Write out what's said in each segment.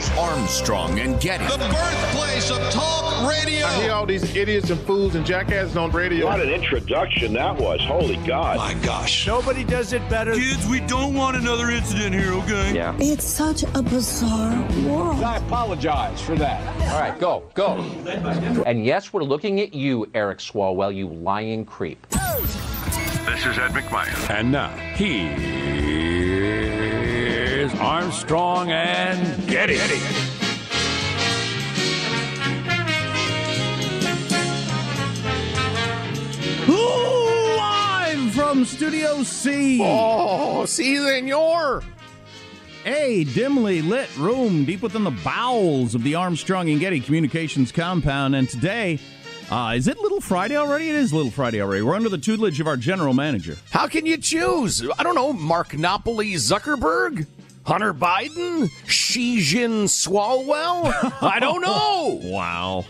Here's Armstrong and Getty. The birthplace of talk radio. I hear all these idiots and fools and jackasses on radio. What an introduction that was. Holy God. My gosh. Nobody does it better. Kids, we don't want another incident here, okay? Yeah. It's such a bizarre world. I apologize for that. All right, go, go. And yes, we're looking at you, Eric Swalwell, you lying creep. This is Ed McMahon. And now, here's Armstrong and Getty. Live from Studio C. Oh, see, senor. A dimly lit room deep within the bowels of the Armstrong and Getty Communications compound. And today, uh, is it Little Friday already? It is Little Friday already. We're under the tutelage of our general manager. How can you choose? I don't know. Mark Napoli Zuckerberg? Hunter Biden? Xi Jin Swalwell? I don't know. Wow.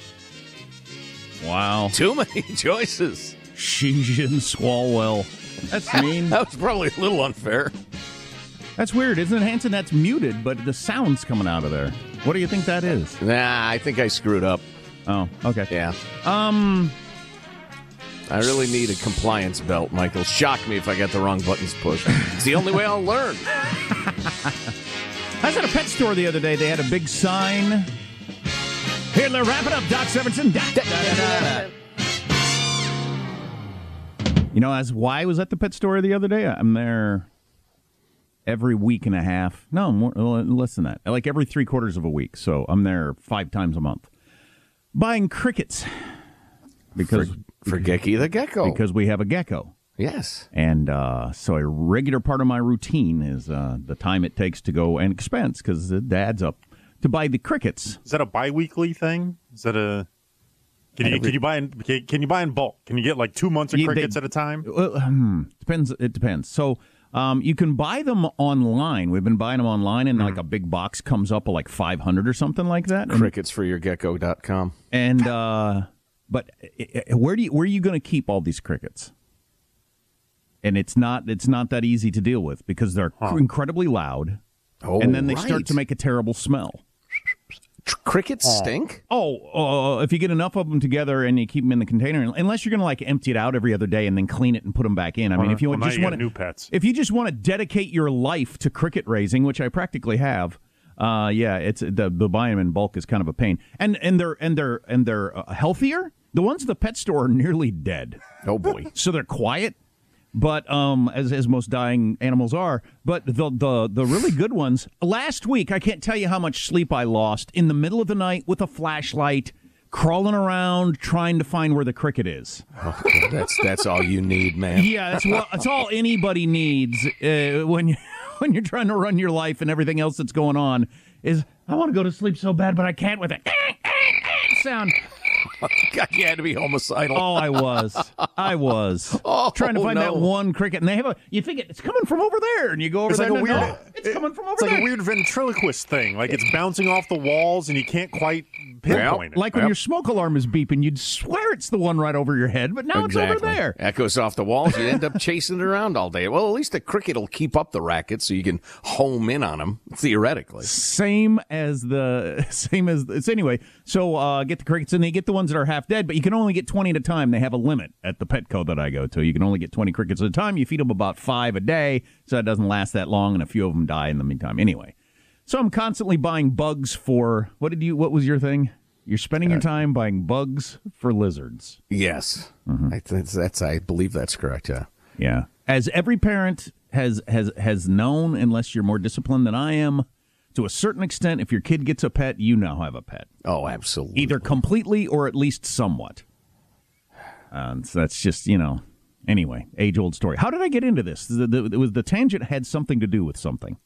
Wow. Too many choices. Xi Jin Swalwell. That's mean. that was probably a little unfair. That's weird, isn't it, Hanson? That's muted, but the sound's coming out of there. What do you think that is? Nah, I think I screwed up. Oh, okay. Yeah. Um, I really need a compliance belt, Michael. Shock me if I get the wrong buttons pushed. It's the only way I'll learn. I was at a pet store the other day. They had a big sign. Here, let's wrap it up, Doc Severinsen. Da, da, da, you know, as why I was at the pet store the other day, I'm there every week and a half. No, more less than that. Like every three quarters of a week. So I'm there five times a month buying crickets because for, for Gecky the gecko because we have a gecko. Yes, and uh, so a regular part of my routine is uh, the time it takes to go and expense because it adds up to buy the crickets. Is that a biweekly thing? Is that a can you, can you buy in can you buy in bulk? Can you get like two months of crickets they, at a time? Well, hmm, depends. It depends. So um, you can buy them online. We've been buying them online, and mm. like a big box comes up of like five hundred or something like that. Cricketsforyourgecko.com. And uh, but where do you where are you going to keep all these crickets? And it's not it's not that easy to deal with because they're huh. incredibly loud, oh, and then they right. start to make a terrible smell. Crickets oh. stink. Oh, uh, if you get enough of them together and you keep them in the container, unless you're going to like empty it out every other day and then clean it and put them back in. I mean, if you just want new pets, if you just want to dedicate your life to cricket raising, which I practically have, uh, yeah, it's the the buying them in bulk is kind of a pain, and and they're and they're and they're uh, healthier. The ones at the pet store are nearly dead. Oh boy! so they're quiet but um, as as most dying animals are. But the the the really good ones. Last week, I can't tell you how much sleep I lost in the middle of the night with a flashlight, crawling around trying to find where the cricket is. Oh, that's that's all you need, man. Yeah, that's what that's all anybody needs uh, when you when you're trying to run your life and everything else that's going on. Is I want to go to sleep so bad, but I can't with it sound. God, you had to be homicidal. Oh, I was. I was. oh, trying to find no. that one cricket. And they have a, you think it's coming from over there, and you go over it's there. Like a weird, no, it's it, coming from over it's there. It's like a weird ventriloquist thing. Like it's bouncing off the walls, and you can't quite pinpoint it. Like when your smoke alarm is beeping, you'd swear it's the one right over your head, but now exactly. it's over there. Echoes off the walls. You end up chasing it around all day. Well, at least the cricket will keep up the racket, so you can home in on them theoretically. Same as the same as it's anyway. So uh, get the crickets, and they get the ones that are half dead, but you can only get twenty at a time. They have a limit at the Petco that I go to. You can only get twenty crickets at a time. You feed them about five a day, so it doesn't last that long, and a few of them die in the meantime. Anyway, so I'm constantly buying bugs for what did you? What was your thing? You're spending your time buying bugs for lizards. Yes, Mm-hmm. I that's. I believe that's correct. Yeah. Yeah. As every parent has has has known, unless you're more disciplined than I am, to a certain extent, if your kid gets a pet, you now have a pet. Oh, absolutely. Either completely or at least somewhat. And so that's just you know. Anyway, age old story. How did I get into this? The, the, it was the tangent had something to do with something.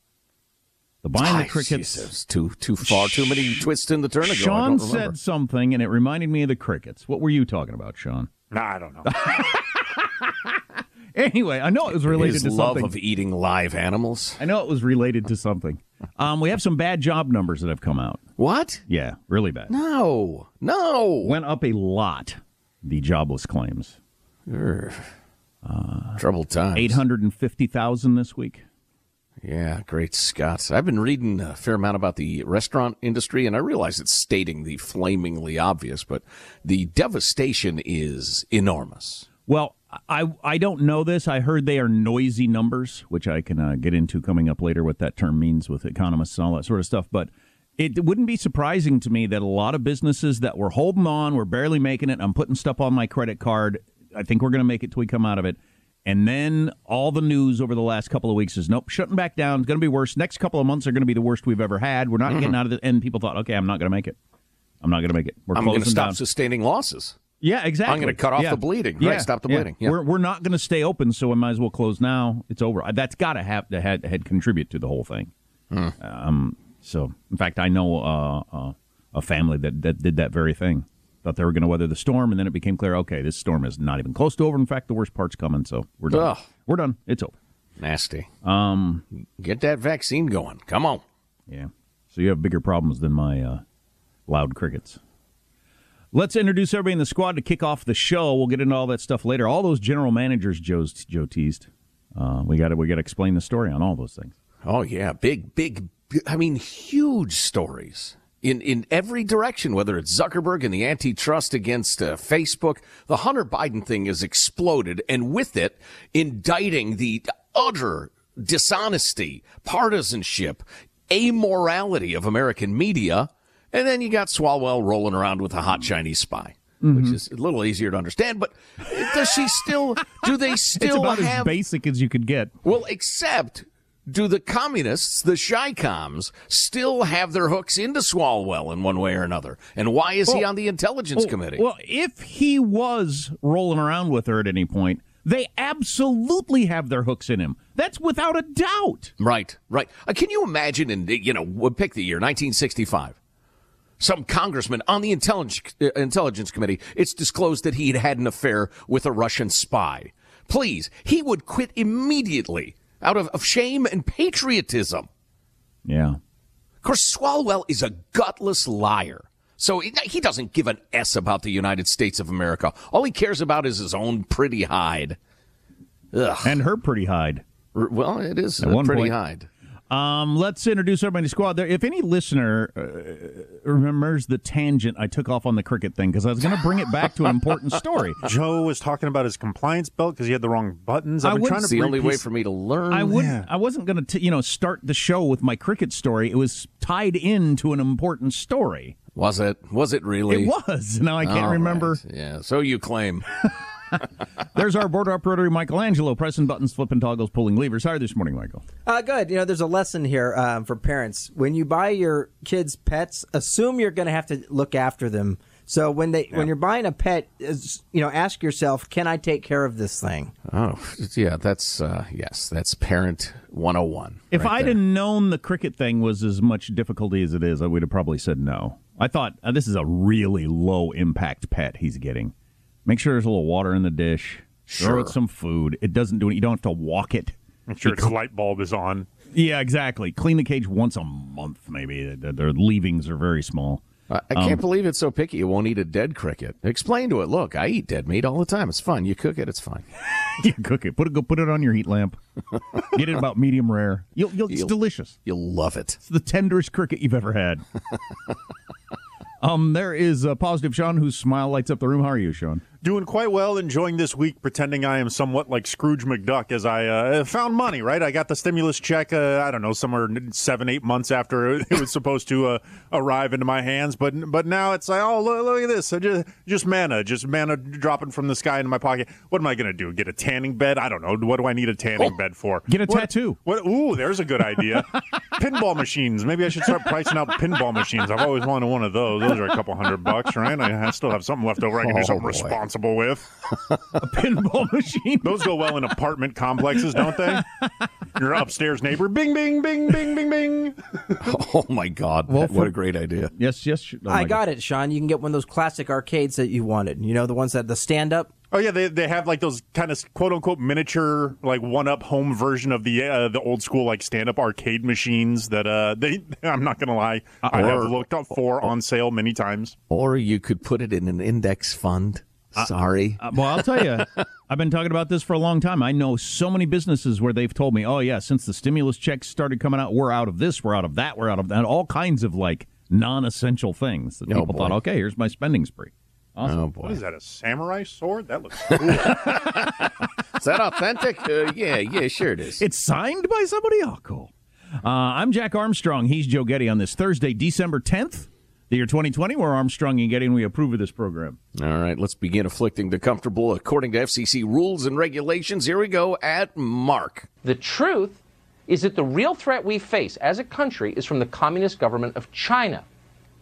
The buying the crickets. Jesus, too too far, too many twists in the turn ago. Sean said something, and it reminded me of the crickets. What were you talking about, Sean? Nah, I don't know. Anyway, I know it was related His to love something. of eating live animals. I know it was related to something. Um, we have some bad job numbers that have come out. What? Yeah, really bad. No, no. Went up a lot. The jobless claims. Uh, Trouble times. Eight hundred and fifty thousand this week. Yeah, great Scott. I've been reading a fair amount about the restaurant industry, and I realize it's stating the flamingly obvious, but the devastation is enormous. Well, I I don't know this. I heard they are noisy numbers, which I can uh, get into coming up later. What that term means with economists and all that sort of stuff, but. It wouldn't be surprising to me that a lot of businesses that were holding on, were barely making it. I'm putting stuff on my credit card. I think we're going to make it till we come out of it. And then all the news over the last couple of weeks is nope, shutting back down. It's going to be worse. Next couple of months are going to be the worst we've ever had. We're not mm-hmm. getting out of it. And people thought, okay, I'm not going to make it. I'm not going to make it. We're I'm going to stop down. sustaining losses. Yeah, exactly. I'm going to cut off yeah. the bleeding. Yeah. Right, stop the yeah. bleeding. Yeah. We're, we're not going to stay open, so we might as well close now. It's over. That's got to have to had, had contribute to the whole thing. Hmm. Um, so, in fact, I know uh, uh, a family that, that did that very thing. Thought they were going to weather the storm, and then it became clear, okay, this storm is not even close to over. In fact, the worst part's coming, so we're done. Ugh. We're done. It's over. Nasty. Um, Get that vaccine going. Come on. Yeah. So you have bigger problems than my uh, loud crickets. Let's introduce everybody in the squad to kick off the show. We'll get into all that stuff later. All those general managers Joe's, Joe teased. Uh, we got to we got to explain the story on all those things. Oh yeah, big big. I mean, huge stories in, in every direction, whether it's Zuckerberg and the antitrust against uh, Facebook. The Hunter Biden thing has exploded, and with it, indicting the utter dishonesty, partisanship, amorality of American media. And then you got Swalwell rolling around with a hot Chinese spy. Mm-hmm. Which is a little easier to understand, but does she still? Do they still it's about have as basic as you could get? Well, except do the communists, the Chi-Coms, still have their hooks into Swalwell in one way or another? And why is well, he on the Intelligence well, Committee? Well, if he was rolling around with her at any point, they absolutely have their hooks in him. That's without a doubt. Right, right. Uh, can you imagine? And you know, pick the year 1965. Some congressman on the intelligence, uh, intelligence committee. It's disclosed that he had had an affair with a Russian spy. Please, he would quit immediately out of, of shame and patriotism. Yeah. Of course, Swalwell is a gutless liar. So he doesn't give an S about the United States of America. All he cares about is his own pretty hide. Ugh. And her pretty hide. Well, it is At a pretty point. hide. Um, let's introduce everybody to squad there. If any listener uh, remembers the tangent I took off on the cricket thing, because I was going to bring it back to an important story. Joe was talking about his compliance belt because he had the wrong buttons. I've I been trying to the only way for me to learn. I would. Yeah. I wasn't going to, you know, start the show with my cricket story. It was tied into an important story. Was it? Was it really? It was. Now I can't All remember. Right. Yeah. So you claim. there's our board operator, Michelangelo, pressing buttons, flipping toggles, pulling levers. How are you this morning, Michael? Uh, good. You know, there's a lesson here um, for parents. When you buy your kids pets, assume you're going to have to look after them. So when they yeah. when you're buying a pet, you know, ask yourself, can I take care of this thing? Oh, yeah, that's uh, yes, that's parent 101. If right I'd there. have known the cricket thing was as much difficulty as it is, I would have probably said no. I thought uh, this is a really low impact pet he's getting. Make sure there's a little water in the dish. Sure. Throw it some food. It doesn't do it. You don't have to walk it. Make sure its light bulb is on. Yeah, exactly. Clean the cage once a month, maybe. Their leavings are very small. I can't um, believe it's so picky. It won't eat a dead cricket. Explain to it. Look, I eat dead meat all the time. It's fun. You cook it, it's fine. you cook it. Put it. Go put it on your heat lamp. Get it about medium rare. You'll, you'll, it's you'll, delicious. You'll love it. It's the tenderest cricket you've ever had. um, there is a positive Sean whose smile lights up the room. How are you, Sean? Doing quite well, enjoying this week, pretending I am somewhat like Scrooge McDuck as I uh, found money, right? I got the stimulus check, uh, I don't know, somewhere seven, eight months after it was supposed to uh, arrive into my hands. But but now it's like, oh, look, look at this. I just, just manna, just manna dropping from the sky into my pocket. What am I going to do? Get a tanning bed? I don't know. What do I need a tanning oh, bed for? Get a what, tattoo. What? Ooh, there's a good idea. pinball machines. Maybe I should start pricing out pinball machines. I've always wanted one of those. Those are a couple hundred bucks, right? I, I still have something left over I can oh, do something boy. responsible with a pinball machine. Those go well in apartment complexes, don't they? Your upstairs neighbor, bing, bing, bing, bing, bing, bing. Oh my God! Well, what a great idea. Yes, yes. Oh I got God. it, Sean. You can get one of those classic arcades that you wanted. You know, the ones that the stand up. Oh yeah, they they have like those kind of quote unquote miniature like one up home version of the uh, the old school like stand up arcade machines that uh they I'm not gonna lie I have looked up for on sale many times. Or you could put it in an index fund Sorry. Uh, well, I'll tell you, I've been talking about this for a long time. I know so many businesses where they've told me, "Oh yeah, since the stimulus checks started coming out, we're out of this, we're out of that, we're out of that." All kinds of like non-essential things that Oh, people boy. thought, "Okay, here's my spending spree." Awesome. Oh boy. is that? A samurai sword? That looks cool. Is that authentic? Uh, yeah, yeah, sure it is. It's signed by somebody. Oh, cool. Uh, I'm Jack Armstrong. He's Joe Getty on this Thursday, December 10th, the year 2020. We're Armstrong and Getty, and we approve of this program. All right, let's begin afflicting the comfortable according to FCC rules and regulations. Here we go at Mark. The truth is that the real threat we face as a country is from the communist government of China,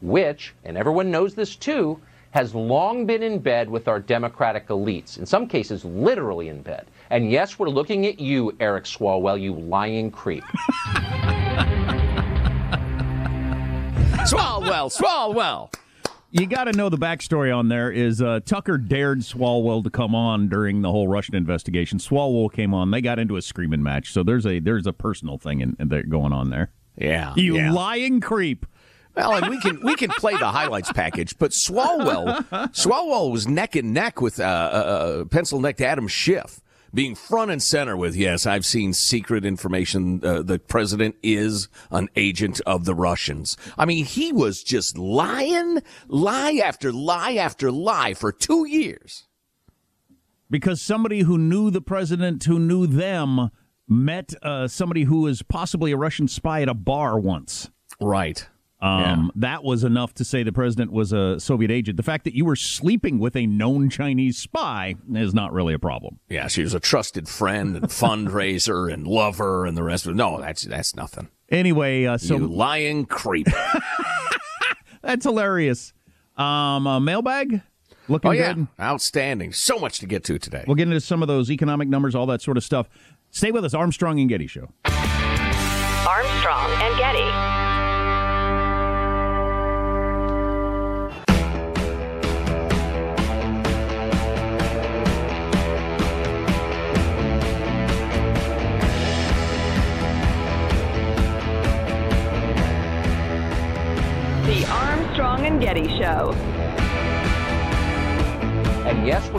which, and everyone knows this too, has long been in bed with our democratic elites, in some cases, literally in bed. And yes, we're looking at you, Eric Swalwell, you lying creep. Swalwell, Swalwell. You got to know the backstory on there is uh, Tucker dared Swalwell to come on during the whole Russian investigation. Swalwell came on. They got into a screaming match. So there's a there's a personal thing in, in there going on there. Yeah, You yeah. lying creep. Well, and we can we can play the highlights package, but Swalwell Swalwell was neck and neck with uh, uh, pencil necked Adam Schiff, being front and center with yes, I've seen secret information. Uh, the president is an agent of the Russians. I mean, he was just lying, lie after lie after lie for two years. because somebody who knew the president, who knew them, met uh, somebody who was possibly a Russian spy at a bar once. Right. Um, That was enough to say the president was a Soviet agent. The fact that you were sleeping with a known Chinese spy is not really a problem. Yeah, she was a trusted friend and fundraiser and lover and the rest of it. No, that's that's nothing. Anyway, uh, so you lying creep. that's hilarious. Um, uh, mailbag looking oh yeah, good. outstanding. So much to get to today. We'll get into some of those economic numbers, all that sort of stuff. Stay with us, Armstrong and Getty Show. Armstrong and Getty.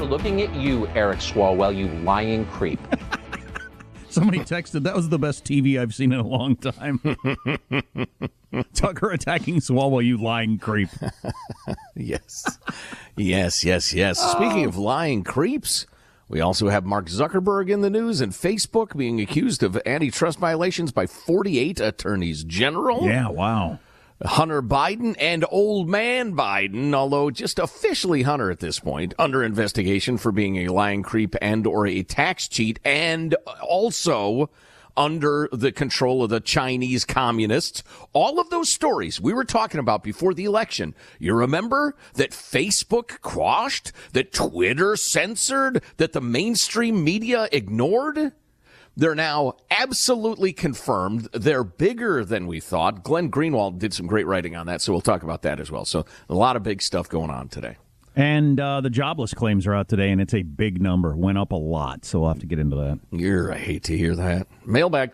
Looking at you, Eric Swalwell, you lying creep. Somebody texted that was the best TV I've seen in a long time. Tucker attacking Swalwell, you lying creep. yes. Yes, yes, yes. Speaking of lying creeps, we also have Mark Zuckerberg in the news and Facebook being accused of antitrust violations by 48 attorneys general. Yeah, wow. Hunter Biden and old man Biden, although just officially Hunter at this point, under investigation for being a lying creep and or a tax cheat and also under the control of the Chinese communists. All of those stories we were talking about before the election. You remember that Facebook quashed, that Twitter censored, that the mainstream media ignored? They're now absolutely confirmed. They're bigger than we thought. Glenn Greenwald did some great writing on that, so we'll talk about that as well. So a lot of big stuff going on today. And uh, the jobless claims are out today, and it's a big number. Went up a lot, so we'll have to get into that. You're, I hate to hear that. Mailbag.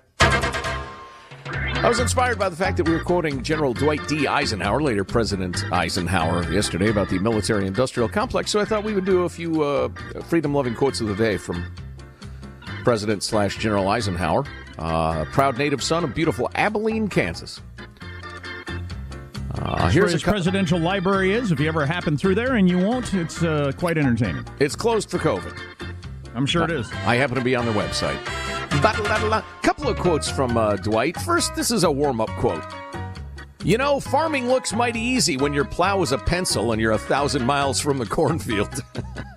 I was inspired by the fact that we were quoting General Dwight D. Eisenhower, later President Eisenhower, yesterday about the military industrial complex. So I thought we would do a few uh, freedom loving quotes of the day from President slash General Eisenhower, uh, proud native son of beautiful Abilene, Kansas. Uh, Here's where his cou- presidential library is. If you ever happen through there, and you won't, it's uh, quite entertaining. It's closed for COVID. I'm sure it is. I happen to be on their website. Ba-da-da-da-da. Couple of quotes from uh, Dwight. First, this is a warm up quote. You know, farming looks mighty easy when your plow is a pencil and you're a thousand miles from the cornfield.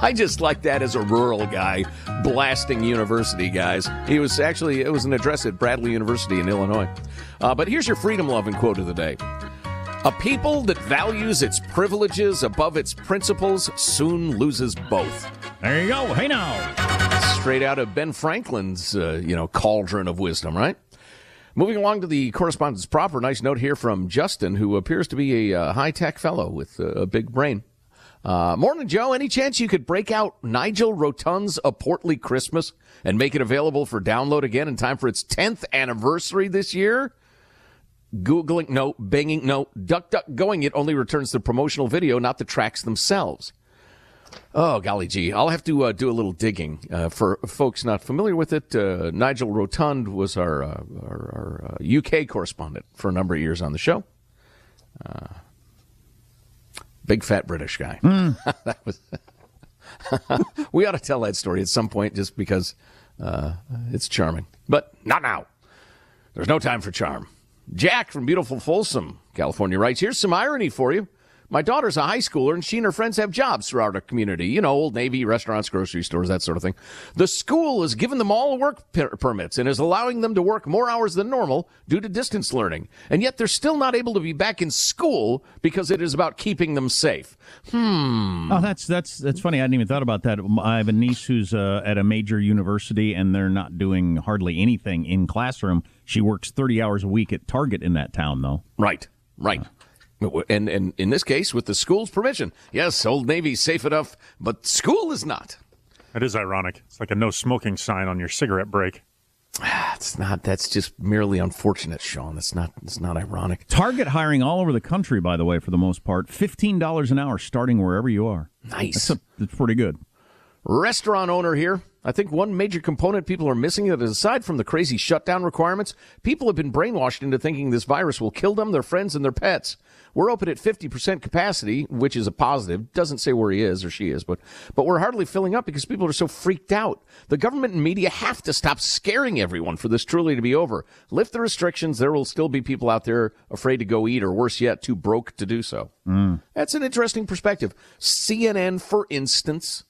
I just like that as a rural guy blasting university guys. He was actually, it was an address at Bradley University in Illinois. Uh, but here's your freedom loving quote of the day. A people that values its privileges above its principles soon loses both. There you go. Hey now. Straight out of Ben Franklin's, uh, you know, cauldron of wisdom, right? Moving along to the correspondence proper. Nice note here from Justin, who appears to be a uh, high tech fellow with uh, a big brain. Uh, morning, Joe. Any chance you could break out Nigel Rotund's A Portly Christmas and make it available for download again in time for its 10th anniversary this year? Googling, no. Banging, no. Duck, duck, going, it only returns the promotional video, not the tracks themselves. Oh, golly gee. I'll have to uh, do a little digging. Uh, for folks not familiar with it, uh, Nigel Rotund was our, uh, our, our UK uh, correspondent for a number of years on the show. Uh, big fat British guy. Mm. that was. we ought to tell that story at some point just because it's charming. But not now. There's no time for charm. Jack from beautiful Folsom, California writes Here's some irony for you. My daughter's a high schooler, and she and her friends have jobs throughout our community. You know, Old Navy, restaurants, grocery stores, that sort of thing. The school has given them all work per- permits and is allowing them to work more hours than normal due to distance learning. And yet they're still not able to be back in school because it is about keeping them safe. Hmm. Oh, that's that's that's funny. I hadn't even thought about that. I have a niece who's uh, at a major university, and they're not doing hardly anything in classroom. She works thirty hours a week at Target in that town, though. Right. Right. And, and in this case, with the school's permission. Yes, Old Navy's safe enough, but school is not. That is ironic. It's like a no smoking sign on your cigarette break. Ah, it's not. That's just merely unfortunate, Sean. That's not. It's not ironic. Target hiring all over the country, by the way, for the most part. Fifteen dollars an hour, starting wherever you are. Nice. That's, a, that's pretty good. Restaurant owner here. I think one major component people are missing is aside from the crazy shutdown requirements, people have been brainwashed into thinking this virus will kill them, their friends, and their pets. We're open at 50% capacity, which is a positive. Doesn't say where he is or she is, but, but we're hardly filling up because people are so freaked out. The government and media have to stop scaring everyone for this truly to be over. Lift the restrictions. There will still be people out there afraid to go eat or worse yet, too broke to do so. Mm. That's an interesting perspective. CNN, for instance,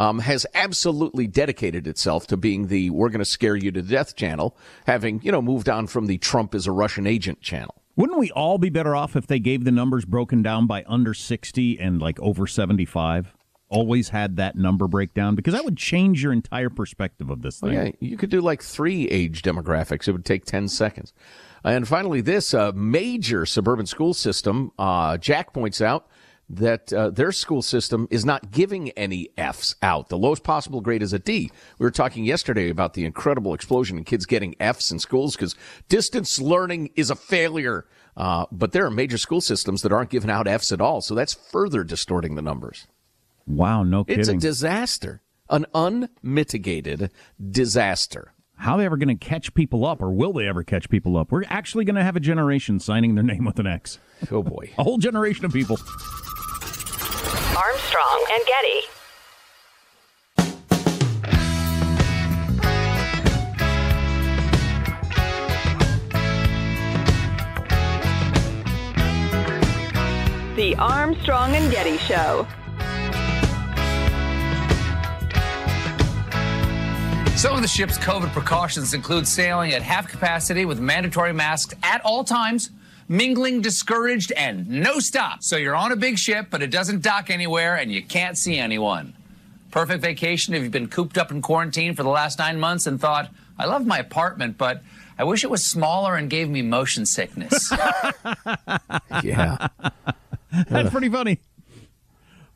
um, has absolutely dedicated itself to being the we're going to scare you to death channel, having, you know, moved on from the Trump is a Russian agent channel. Wouldn't we all be better off if they gave the numbers broken down by under 60 and like over 75? Always had that number breakdown because that would change your entire perspective of this thing. Oh, yeah, you could do like three age demographics. It would take 10 seconds. And finally, this uh, major suburban school system, uh, Jack points out that uh, their school system is not giving any Fs out. The lowest possible grade is a D. We were talking yesterday about the incredible explosion in kids getting Fs in schools because distance learning is a failure. Uh, but there are major school systems that aren't giving out Fs at all, so that's further distorting the numbers. Wow, no kidding. It's a disaster, an unmitigated disaster. How are they ever going to catch people up, or will they ever catch people up? We're actually going to have a generation signing their name with an X. Oh boy, a whole generation of people. Armstrong and Getty. The Armstrong and Getty Show. Some of the ship's COVID precautions include sailing at half capacity with mandatory masks at all times mingling discouraged, and no stop. So you're on a big ship, but it doesn't dock anywhere and you can't see anyone. Perfect vacation if you've been cooped up in quarantine for the last nine months and thought, I love my apartment, but I wish it was smaller and gave me motion sickness. yeah. That's pretty funny.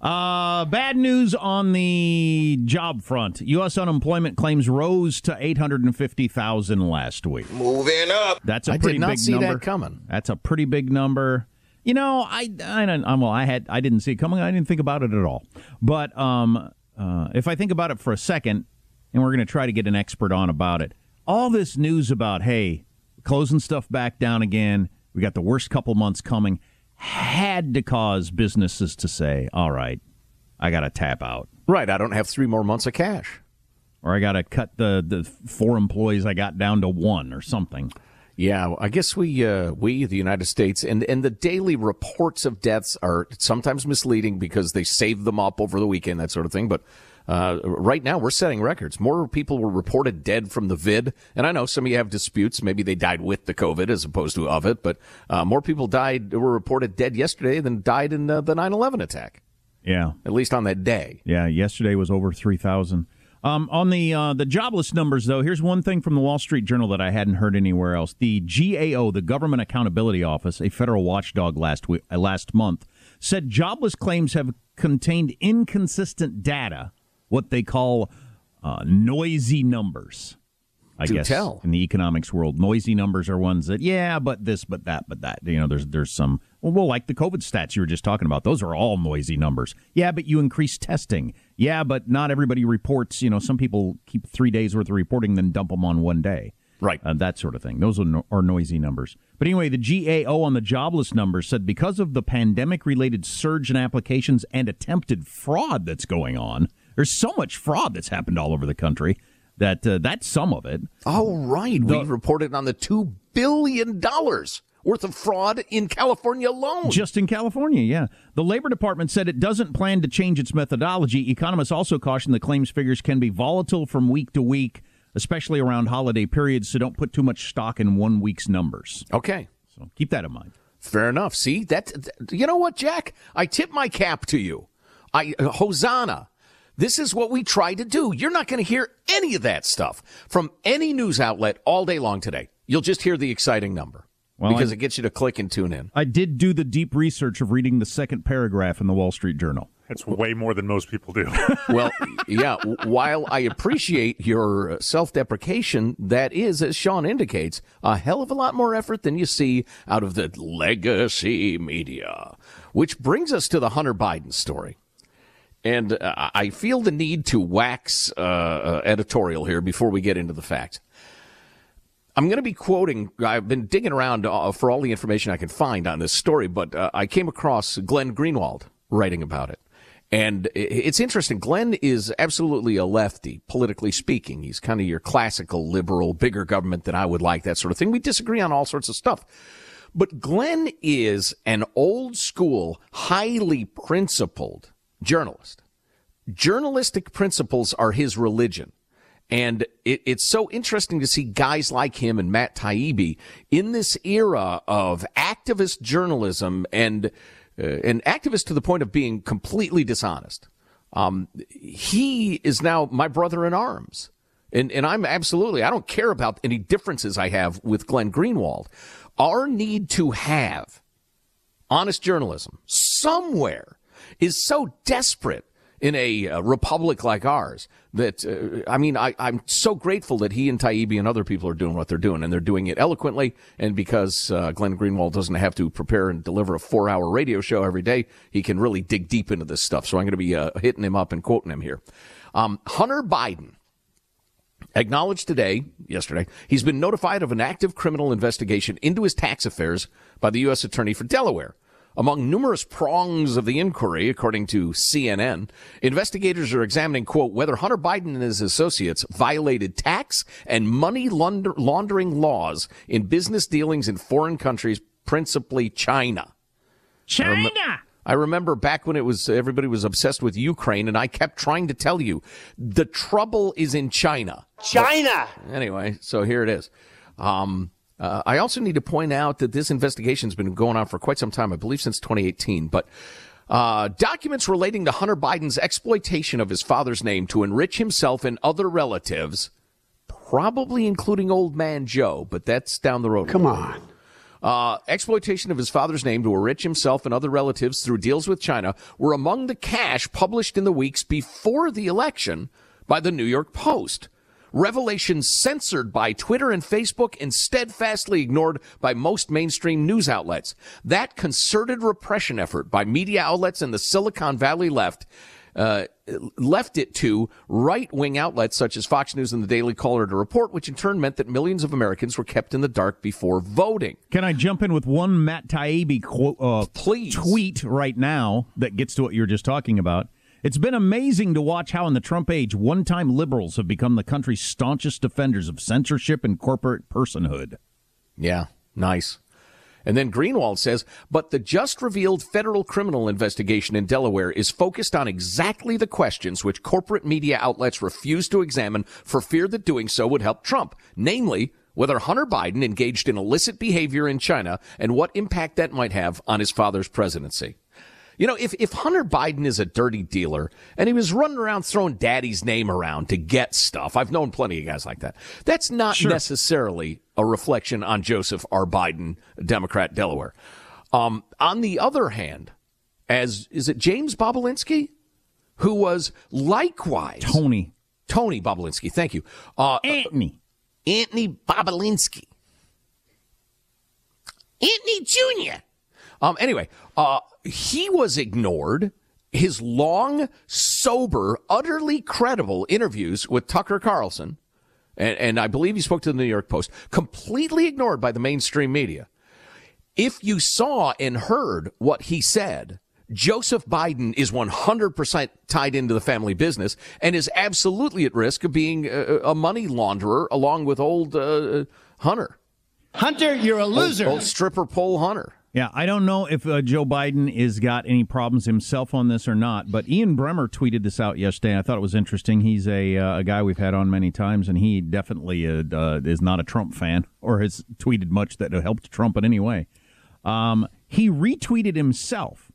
Uh, bad news on the job front. U.S. unemployment claims rose to 850,000 last week. Moving up. That's a I pretty did not big see number. that coming. That's a pretty big number. You know, I, I don't, well, I had, I didn't see it coming. I didn't think about it at all. But um, uh, if I think about it for a second, and we're going to try to get an expert on about it, all this news about hey, closing stuff back down again. We got the worst couple months coming had to cause businesses to say, all right, I got to tap out. Right. I don't have three more months of cash. Or I got to cut the, the four employees I got down to one or something. Yeah, I guess we, uh, we, the United States, and, and the daily reports of deaths are sometimes misleading because they save them up over the weekend, that sort of thing. But uh, right now, we're setting records. More people were reported dead from the vid, and I know some of you have disputes. Maybe they died with the COVID as opposed to of it, but uh, more people died were reported dead yesterday than died in uh, the 9/11 attack. Yeah, at least on that day. Yeah, yesterday was over three thousand. Um, on the uh, the jobless numbers, though, here's one thing from the Wall Street Journal that I hadn't heard anywhere else. The GAO, the Government Accountability Office, a federal watchdog last week, uh, last month, said jobless claims have contained inconsistent data, what they call uh, noisy numbers. I guess tell. in the economics world, noisy numbers are ones that yeah, but this, but that, but that. You know, there's there's some well, like the COVID stats you were just talking about. Those are all noisy numbers. Yeah, but you increase testing. Yeah, but not everybody reports. You know, some people keep three days worth of reporting, then dump them on one day. Right. Uh, that sort of thing. Those are, no, are noisy numbers. But anyway, the GAO on the jobless numbers said because of the pandemic related surge in applications and attempted fraud that's going on, there's so much fraud that's happened all over the country that uh, that's some of it. All right. The, we reported on the $2 billion worth of fraud in California alone. Just in California, yeah. The Labor Department said it doesn't plan to change its methodology. Economists also caution the claims figures can be volatile from week to week, especially around holiday periods, so don't put too much stock in one week's numbers. Okay. So keep that in mind. Fair enough. See, that you know what, Jack? I tip my cap to you. I uh, Hosanna. This is what we try to do. You're not going to hear any of that stuff from any news outlet all day long today. You'll just hear the exciting number. Well, because I, it gets you to click and tune in. I did do the deep research of reading the second paragraph in the Wall Street Journal. It's way more than most people do. well, yeah. While I appreciate your self deprecation, that is, as Sean indicates, a hell of a lot more effort than you see out of the legacy media. Which brings us to the Hunter Biden story. And uh, I feel the need to wax uh, uh, editorial here before we get into the facts. I'm going to be quoting, I've been digging around uh, for all the information I can find on this story, but uh, I came across Glenn Greenwald writing about it. And it's interesting. Glenn is absolutely a lefty, politically speaking. He's kind of your classical liberal, bigger government than I would like, that sort of thing. We disagree on all sorts of stuff. But Glenn is an old school, highly principled journalist. Journalistic principles are his religion. And it, it's so interesting to see guys like him and Matt Taibbi in this era of activist journalism and uh, an activist to the point of being completely dishonest. Um, he is now my brother in arms. And, and I'm absolutely, I don't care about any differences I have with Glenn Greenwald. Our need to have honest journalism somewhere is so desperate in a, a, republic like ours that uh, I mean I, am so grateful that he and Taibbi and other people are doing what they're doing and they're doing it eloquently and because uh, Glenn Greenwald doesn't have to prepare and deliver a four hour radio show every day he can really dig deep into this stuff so I'm going to be uh, hitting him up and quoting him here um, Hunter Biden acknowledged today yesterday he's been notified of an active criminal investigation into his tax affairs by the U.S. Attorney for Delaware among numerous prongs of the inquiry, according to CNN, investigators are examining, quote, whether Hunter Biden and his associates violated tax and money laundering laws in business dealings in foreign countries, principally China. China! I, rem- I remember back when it was everybody was obsessed with Ukraine, and I kept trying to tell you the trouble is in China. China! But anyway, so here it is. Um, uh, I also need to point out that this investigation has been going on for quite some time, I believe since 2018. But uh, documents relating to Hunter Biden's exploitation of his father's name to enrich himself and other relatives, probably including old man Joe, but that's down the road. Come on. Uh, exploitation of his father's name to enrich himself and other relatives through deals with China were among the cash published in the weeks before the election by the New York Post revelations censored by Twitter and Facebook and steadfastly ignored by most mainstream news outlets. That concerted repression effort by media outlets and the Silicon Valley left uh, left it to right wing outlets such as Fox News and the Daily Caller to report, which in turn meant that millions of Americans were kept in the dark before voting. Can I jump in with one Matt Taibbi quote, uh, Please. tweet right now that gets to what you were just talking about? It's been amazing to watch how, in the Trump age, one time liberals have become the country's staunchest defenders of censorship and corporate personhood. Yeah, nice. And then Greenwald says, but the just revealed federal criminal investigation in Delaware is focused on exactly the questions which corporate media outlets refuse to examine for fear that doing so would help Trump, namely, whether Hunter Biden engaged in illicit behavior in China and what impact that might have on his father's presidency. You know, if, if Hunter Biden is a dirty dealer and he was running around throwing daddy's name around to get stuff, I've known plenty of guys like that. That's not sure. necessarily a reflection on Joseph R. Biden, Democrat, Delaware. Um, on the other hand, as is it James Bobulinski, who was likewise Tony Tony Bobulinski. Thank you, uh, Anthony Anthony Bobulinski, Anthony Jr. Um, anyway, uh, he was ignored his long, sober, utterly credible interviews with Tucker Carlson, and, and I believe he spoke to the New York Post, completely ignored by the mainstream media. If you saw and heard what he said, Joseph Biden is 100% tied into the family business and is absolutely at risk of being a, a money launderer along with old uh, Hunter. Hunter, you're a loser. Old, old stripper pole Hunter. Yeah, I don't know if uh, Joe Biden has got any problems himself on this or not, but Ian Bremmer tweeted this out yesterday. I thought it was interesting. He's a, uh, a guy we've had on many times, and he definitely uh, uh is not a Trump fan or has tweeted much that helped Trump in any way. Um, he retweeted himself.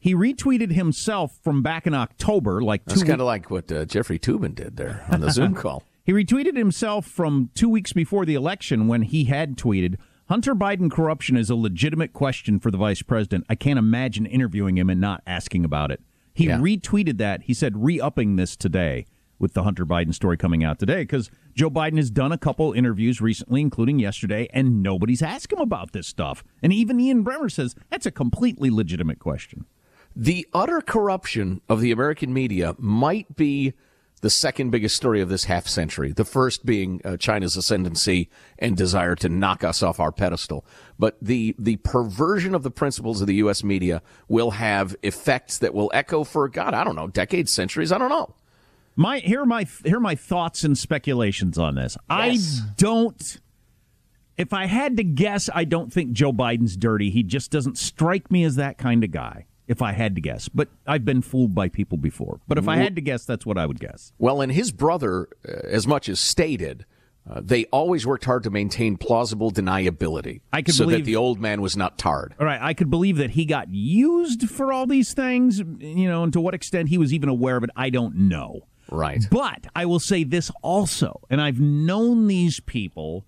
He retweeted himself from back in October, like That's kind of like what uh, Jeffrey Toobin did there on the Zoom call. He retweeted himself from two weeks before the election when he had tweeted, Hunter Biden corruption is a legitimate question for the vice president. I can't imagine interviewing him and not asking about it. He yeah. retweeted that. He said, re upping this today with the Hunter Biden story coming out today because Joe Biden has done a couple interviews recently, including yesterday, and nobody's asked him about this stuff. And even Ian Bremmer says that's a completely legitimate question. The utter corruption of the American media might be the second biggest story of this half century. The first being uh, China's ascendancy and desire to knock us off our pedestal. But the, the perversion of the principles of the U.S. media will have effects that will echo for, God, I don't know, decades, centuries, I don't know. My here are my here are my thoughts and speculations on this. Yes. I don't. If I had to guess, I don't think Joe Biden's dirty. He just doesn't strike me as that kind of guy. If I had to guess, but I've been fooled by people before. But if I had to guess, that's what I would guess. Well, and his brother, uh, as much as stated, uh, they always worked hard to maintain plausible deniability I could so believe, that the old man was not tarred. All right, I could believe that he got used for all these things, you know, and to what extent he was even aware of it, I don't know. Right. But I will say this also, and I've known these people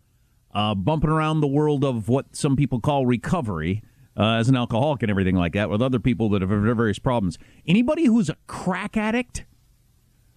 uh, bumping around the world of what some people call recovery. Uh, as an alcoholic and everything like that, with other people that have various problems. Anybody who's a crack addict,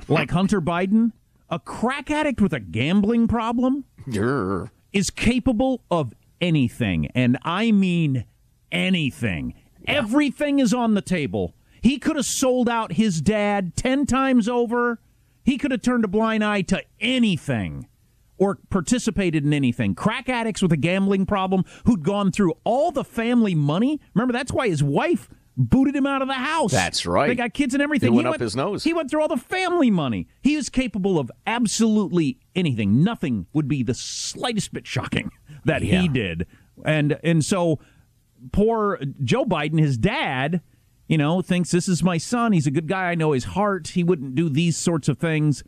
like Hunter Biden, a crack addict with a gambling problem, Grr. is capable of anything. And I mean anything. Yeah. Everything is on the table. He could have sold out his dad 10 times over he could have turned a blind eye to anything or participated in anything. Crack addicts with a gambling problem who'd gone through all the family money. Remember, that's why his wife booted him out of the house. That's right. They got kids and everything. He went, he went up his nose. He went through all the family money. He is capable of absolutely anything. Nothing would be the slightest bit shocking that yeah. he did. And and so poor Joe Biden, his dad, you know, thinks this is my son. He's a good guy. I know his heart. He wouldn't do these sorts of things.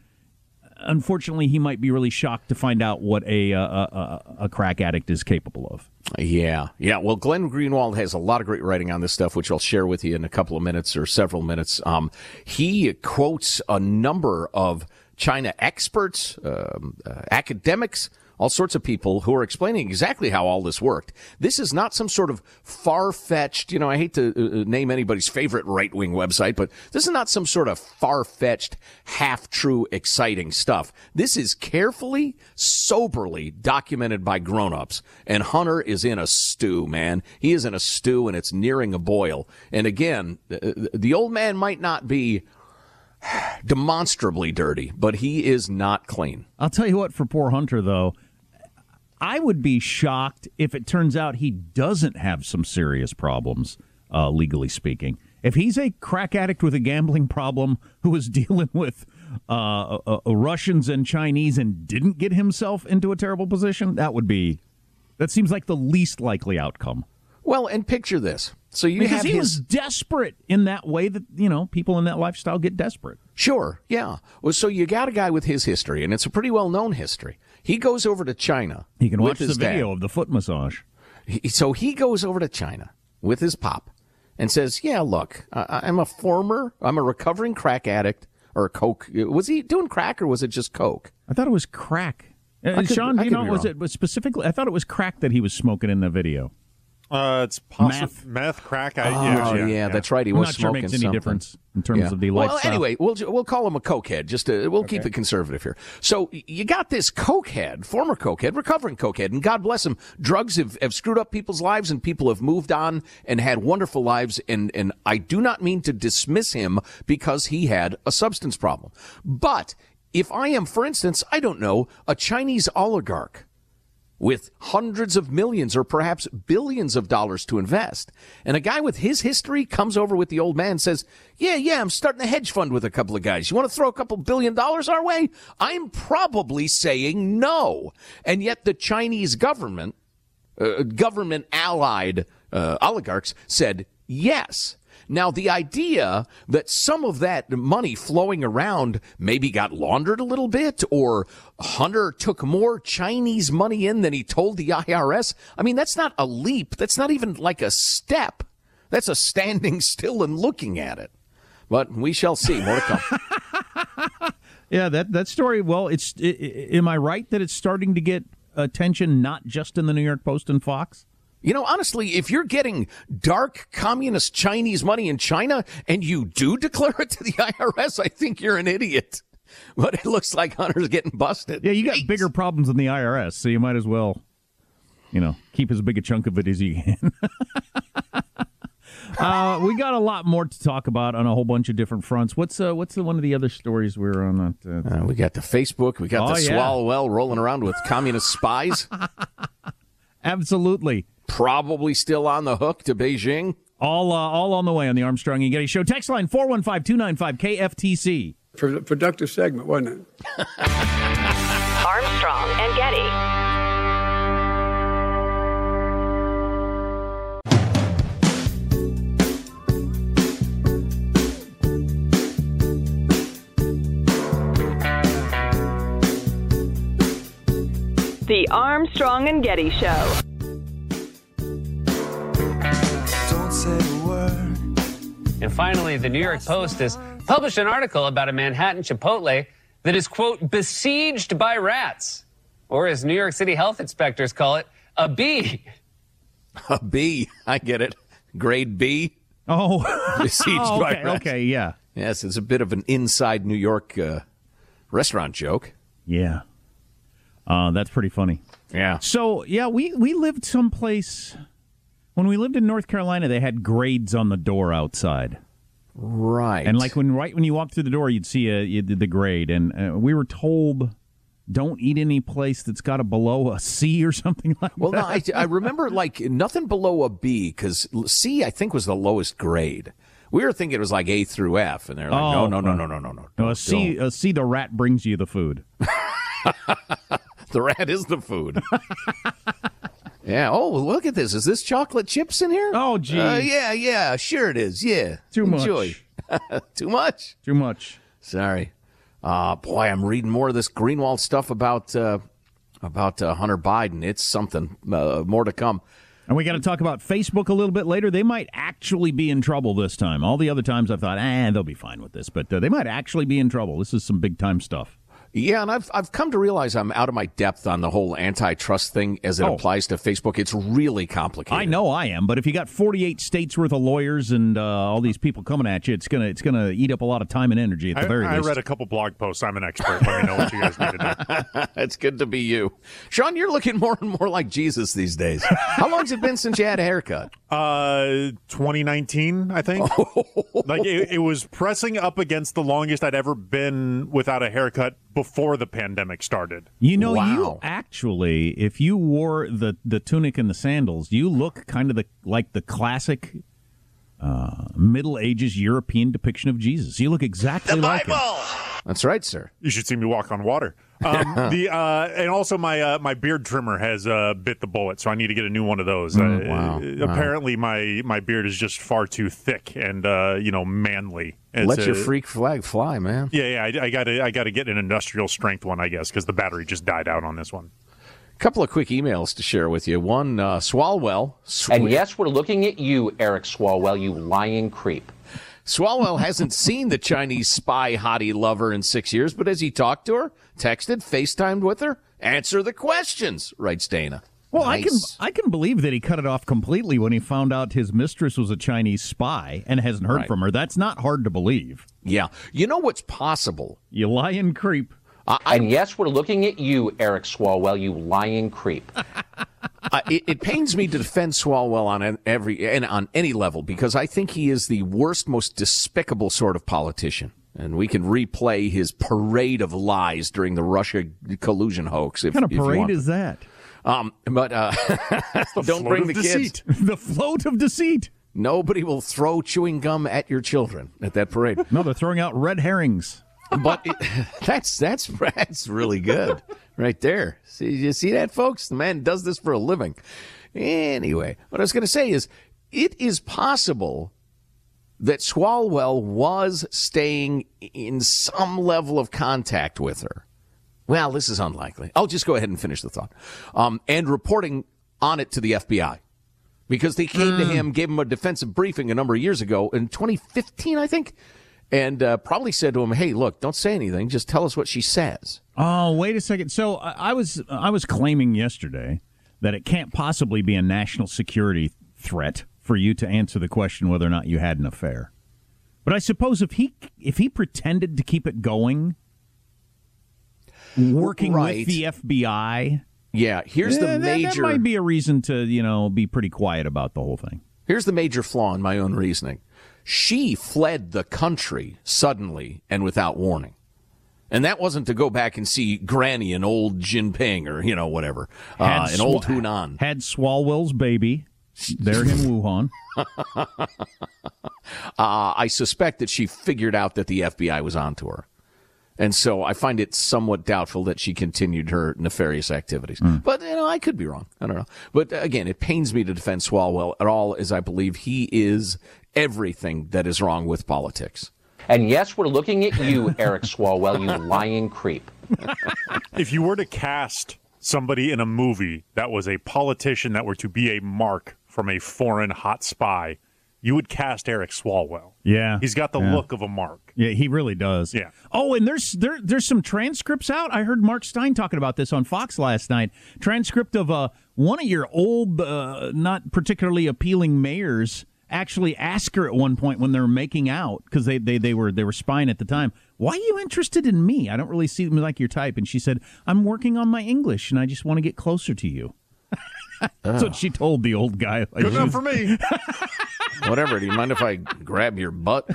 Unfortunately, he might be really shocked to find out what a a, a, a crack addict is capable of. Yeah, yeah. Well, Glenn Greenwald has a lot of great writing on this stuff, which I'll share with you in a couple of minutes or several minutes. Um, he quotes a number of China experts, um, uh, academics all sorts of people who are explaining exactly how all this worked. This is not some sort of far fetched, you know, I hate to uh, uh name anybody's favorite right wing website, but this is not some sort of far fetched, half true, exciting stuff. This is carefully, soberly documented by grown ups. And Hunter is in a stew, man. He is in a stew and it's nearing a boil. And again, the old man might not be demonstrably dirty, but he is not clean. I'll tell you what, for poor Hunter, though, I would be shocked if it turns out he doesn't have some serious problems, uh, legally speaking. If he's a crack addict with a gambling problem who is dealing with uh, uh, Russians and Chinese and didn't get himself into a terrible position, that would be that seems like the least likely outcome. Well, and picture this. So you because he his... was desperate in that way that you know people in that lifestyle get desperate. Sure, yeah. Well, so you got a guy with his history, and it's a pretty well known history. He goes over to China. He can watch the video dad. of the foot massage. He, so he goes over to China with his pop and says, "Yeah, look, I, I'm a former, I'm a recovering crack addict or a coke. Was he doing crack or was it just coke? I thought it was crack. Uh, could, Sean, do you know was it was specifically? I thought it was crack that he was smoking in the video. Uh, it's possible Meth. meth, crack. I, Oh, yeah, yeah, yeah, that's right. He I'm was not sure it smoking makes any something. difference in terms Yeah. of the lifestyle. well, anyway, we'll we'll call him a cokehead. Just to, we'll keep it conservative here. So you got this cokehead, former cokehead, recovering cokehead, and God bless him. Drugs have, have screwed up people's lives, and people have moved on and had wonderful lives. And and I do not mean to dismiss him because he had a substance problem, but if I am, for instance, I don't know, a Chinese oligarch with hundreds of millions or perhaps billions of dollars to invest. And a guy with his history comes over with the old man says, yeah, yeah, I'm starting a hedge fund with a couple of guys. You want to throw a couple billion dollars our way? I'm probably saying no. And yet the Chinese government, uh, government allied uh, oligarchs said yes. Now, the idea that some of that money flowing around maybe got laundered a little bit or Hunter took more Chinese money in than he told the IRS, I mean, that's not a leap. That's not even like a step. That's a standing still and looking at it. But we shall see. More to come. Yeah, that that story. Well, it's. i i am I right that it's starting to get attention, not just in the New York Post and Fox? You know, honestly, if you're getting dark communist Chinese money in China and you do declare it to the IRS, I think you're an idiot. But it looks like Hunter's getting busted. Yeah, you got bigger problems than the IRS, so you might as well, you know, keep as big a chunk of it as you can. uh, we got a lot more to talk about on a whole bunch of different fronts. What's uh, what's the, one of the other stories we are on? That, uh, we got the Facebook. We got Oh, the yeah. Swalwell rolling around with communist spies. Absolutely. Probably still on the hook to Beijing. All uh, all on the way on the Armstrong and Getty Show. Text line 415-295 KFTC. Productive segment, wasn't it? Armstrong and Getty. The Armstrong and Getty Show. Finally, the New York Post has published an article about a Manhattan Chipotle that is, quote, besieged by rats. Or as New York City health inspectors call it, a bee. A B. I get it. Grade B. Oh. Besieged Oh, by okay, rats. okay, yeah. Yes, it's a bit of an inside New York uh, restaurant joke. Yeah. Uh, that's pretty funny. Yeah. So yeah, we we lived someplace when we lived in North Carolina. They had grades on the door outside, right? And like when right when you walked through the door, you'd see a, you, the grade, and uh, we were told don't eat any place that's got a below a C or something like Well, that. no, I, I remember like nothing below a B because C I think was the lowest grade. We were thinking it was like A through F, and they're like, Oh, no, no, no, uh, no, no, no, no. No, a don't- C, a C. The rat brings you the food. The rat is the food. yeah. Oh, look at this. Is this chocolate chips in here? Oh, gee. Uh, yeah, yeah. Sure it is. Yeah. Too much. Too much. Too much. Sorry. Uh, boy, I'm reading more of this Greenwald stuff about uh, about uh, Hunter Biden. It's something. Uh, more to come. And we got to talk about Facebook a little bit later. They might actually be in trouble this time. All the other times I've thought, eh, they'll be fine with this, but uh, they might actually be in trouble. This is some big time stuff. Yeah, and I've I've come to realize I'm out of my depth on the whole antitrust thing as it Oh. applies to Facebook. It's really complicated. I know I am, but if you got 48 states worth of lawyers and uh, all these people coming at you, it's gonna it's gonna eat up a lot of time and energy at the I, very I least. I read a couple blog posts. I'm an expert. Let me know what you guys need to do. it's good to be you, Sean. You're looking more and more like Jesus these days. How long's it been since you had a haircut? Uh, 2019, I think. like it, it was pressing up against the longest I'd ever been without a haircut before the pandemic started. You know, you actually, if you wore the the tunic and the sandals, you look kind of the like the classic uh, Middle Ages European depiction of Jesus. You look exactly like him. That's right, sir. You should see me walk on water. Um, the uh, and also my uh, my beard trimmer has uh, bit the bullet, so I need to get a new one of those. Mm, uh, wow. Wow. Apparently, my my beard is just far too thick and uh, you know manly. It's Let your freak flag fly, man. Yeah, yeah. I, I got to I got to get an industrial strength one, I guess, because the battery just died out on this one. couple of quick emails to share with you. One, uh, Swalwell. And yes, we're looking at you, Eric Swalwell, you lying creep. Swalwell hasn't seen the Chinese spy hottie lover in six years, but has he talked to her, texted, FaceTimed with her? Answer the questions, writes Dana. Well, nice. I can I can believe that he cut it off completely when he found out his mistress was a Chinese spy and hasn't heard right. from her. That's not hard to believe. Yeah, you know what's possible? You lying creep. Uh, and yes, we're looking at you, Eric Swalwell, you lying creep. uh, it, it, pains me to defend Swalwell on every and on any level because I think he is the worst, most despicable sort of politician. And we can replay his parade of lies during the Russia collusion hoax. If, what kind of parade is that? Um, but uh, don't bring the deceit. kids. the float of deceit. Nobody will throw chewing gum at your children at that parade. No, they're throwing out red herrings. But it, that's that's that's really good right there. See, you see that, folks? The man does this for a living. Anyway, what I was going to say is, it is possible that Swalwell was staying in some level of contact with her well, this is unlikely. I'll just go ahead and finish the thought. Um, and reporting on it to the FBI because they came mm. to hmm. him, gave him a defensive briefing a number of years ago in 2015, I think, and uh, probably said to him, "Hey, look, don't say anything. Just tell us what she says." Oh, wait a second. So I was I was claiming yesterday that it can't possibly be a national security threat for you to answer the question whether or not you had an affair. But I suppose if he if he pretended to keep it going working right. with the FBI. Yeah, here's the major. That, that might be a reason to you know be pretty quiet about the whole thing. Here's the major flaw in my own reasoning. She fled the country suddenly and without warning. And that wasn't to go back and see Granny and old Jinping or, you know, whatever, uh, and old Hunan. Had Swalwell's baby there in Wuhan. uh, I suspect that she figured out that the FBI was onto her. And so I find it somewhat doubtful that she continued her nefarious activities. Mm. But, you know, I could be wrong. I don't know. But uh, again, it pains me to defend Swalwell at all, as I believe he is everything that is wrong with politics. And yes, we're looking at you, Eric Swalwell, you lying creep. if you were to cast somebody in a movie that was a politician that were to be a mark from a foreign hot spy, you would cast Eric Swalwell. Yeah, he's got the yeah. look of a Mark. Yeah, he really does. Yeah. Oh, and there's there there's some transcripts out. I heard Mark Steyn talking about this on Fox last night. Transcript of uh, one of your old, uh, not particularly appealing mayors actually ask her at one point when they were making out because they, they they were they were spying at the time. Why are you interested in me? I don't really seem like your type. And she said, "I'm working on my English, and I just want to get closer to you." That's what she told the old guy. Like, Good enough for me. Whatever. Do you mind if I grab your butt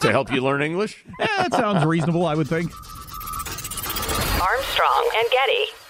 to help you learn English? Yeah, that sounds reasonable, I would think. Armstrong and Getty.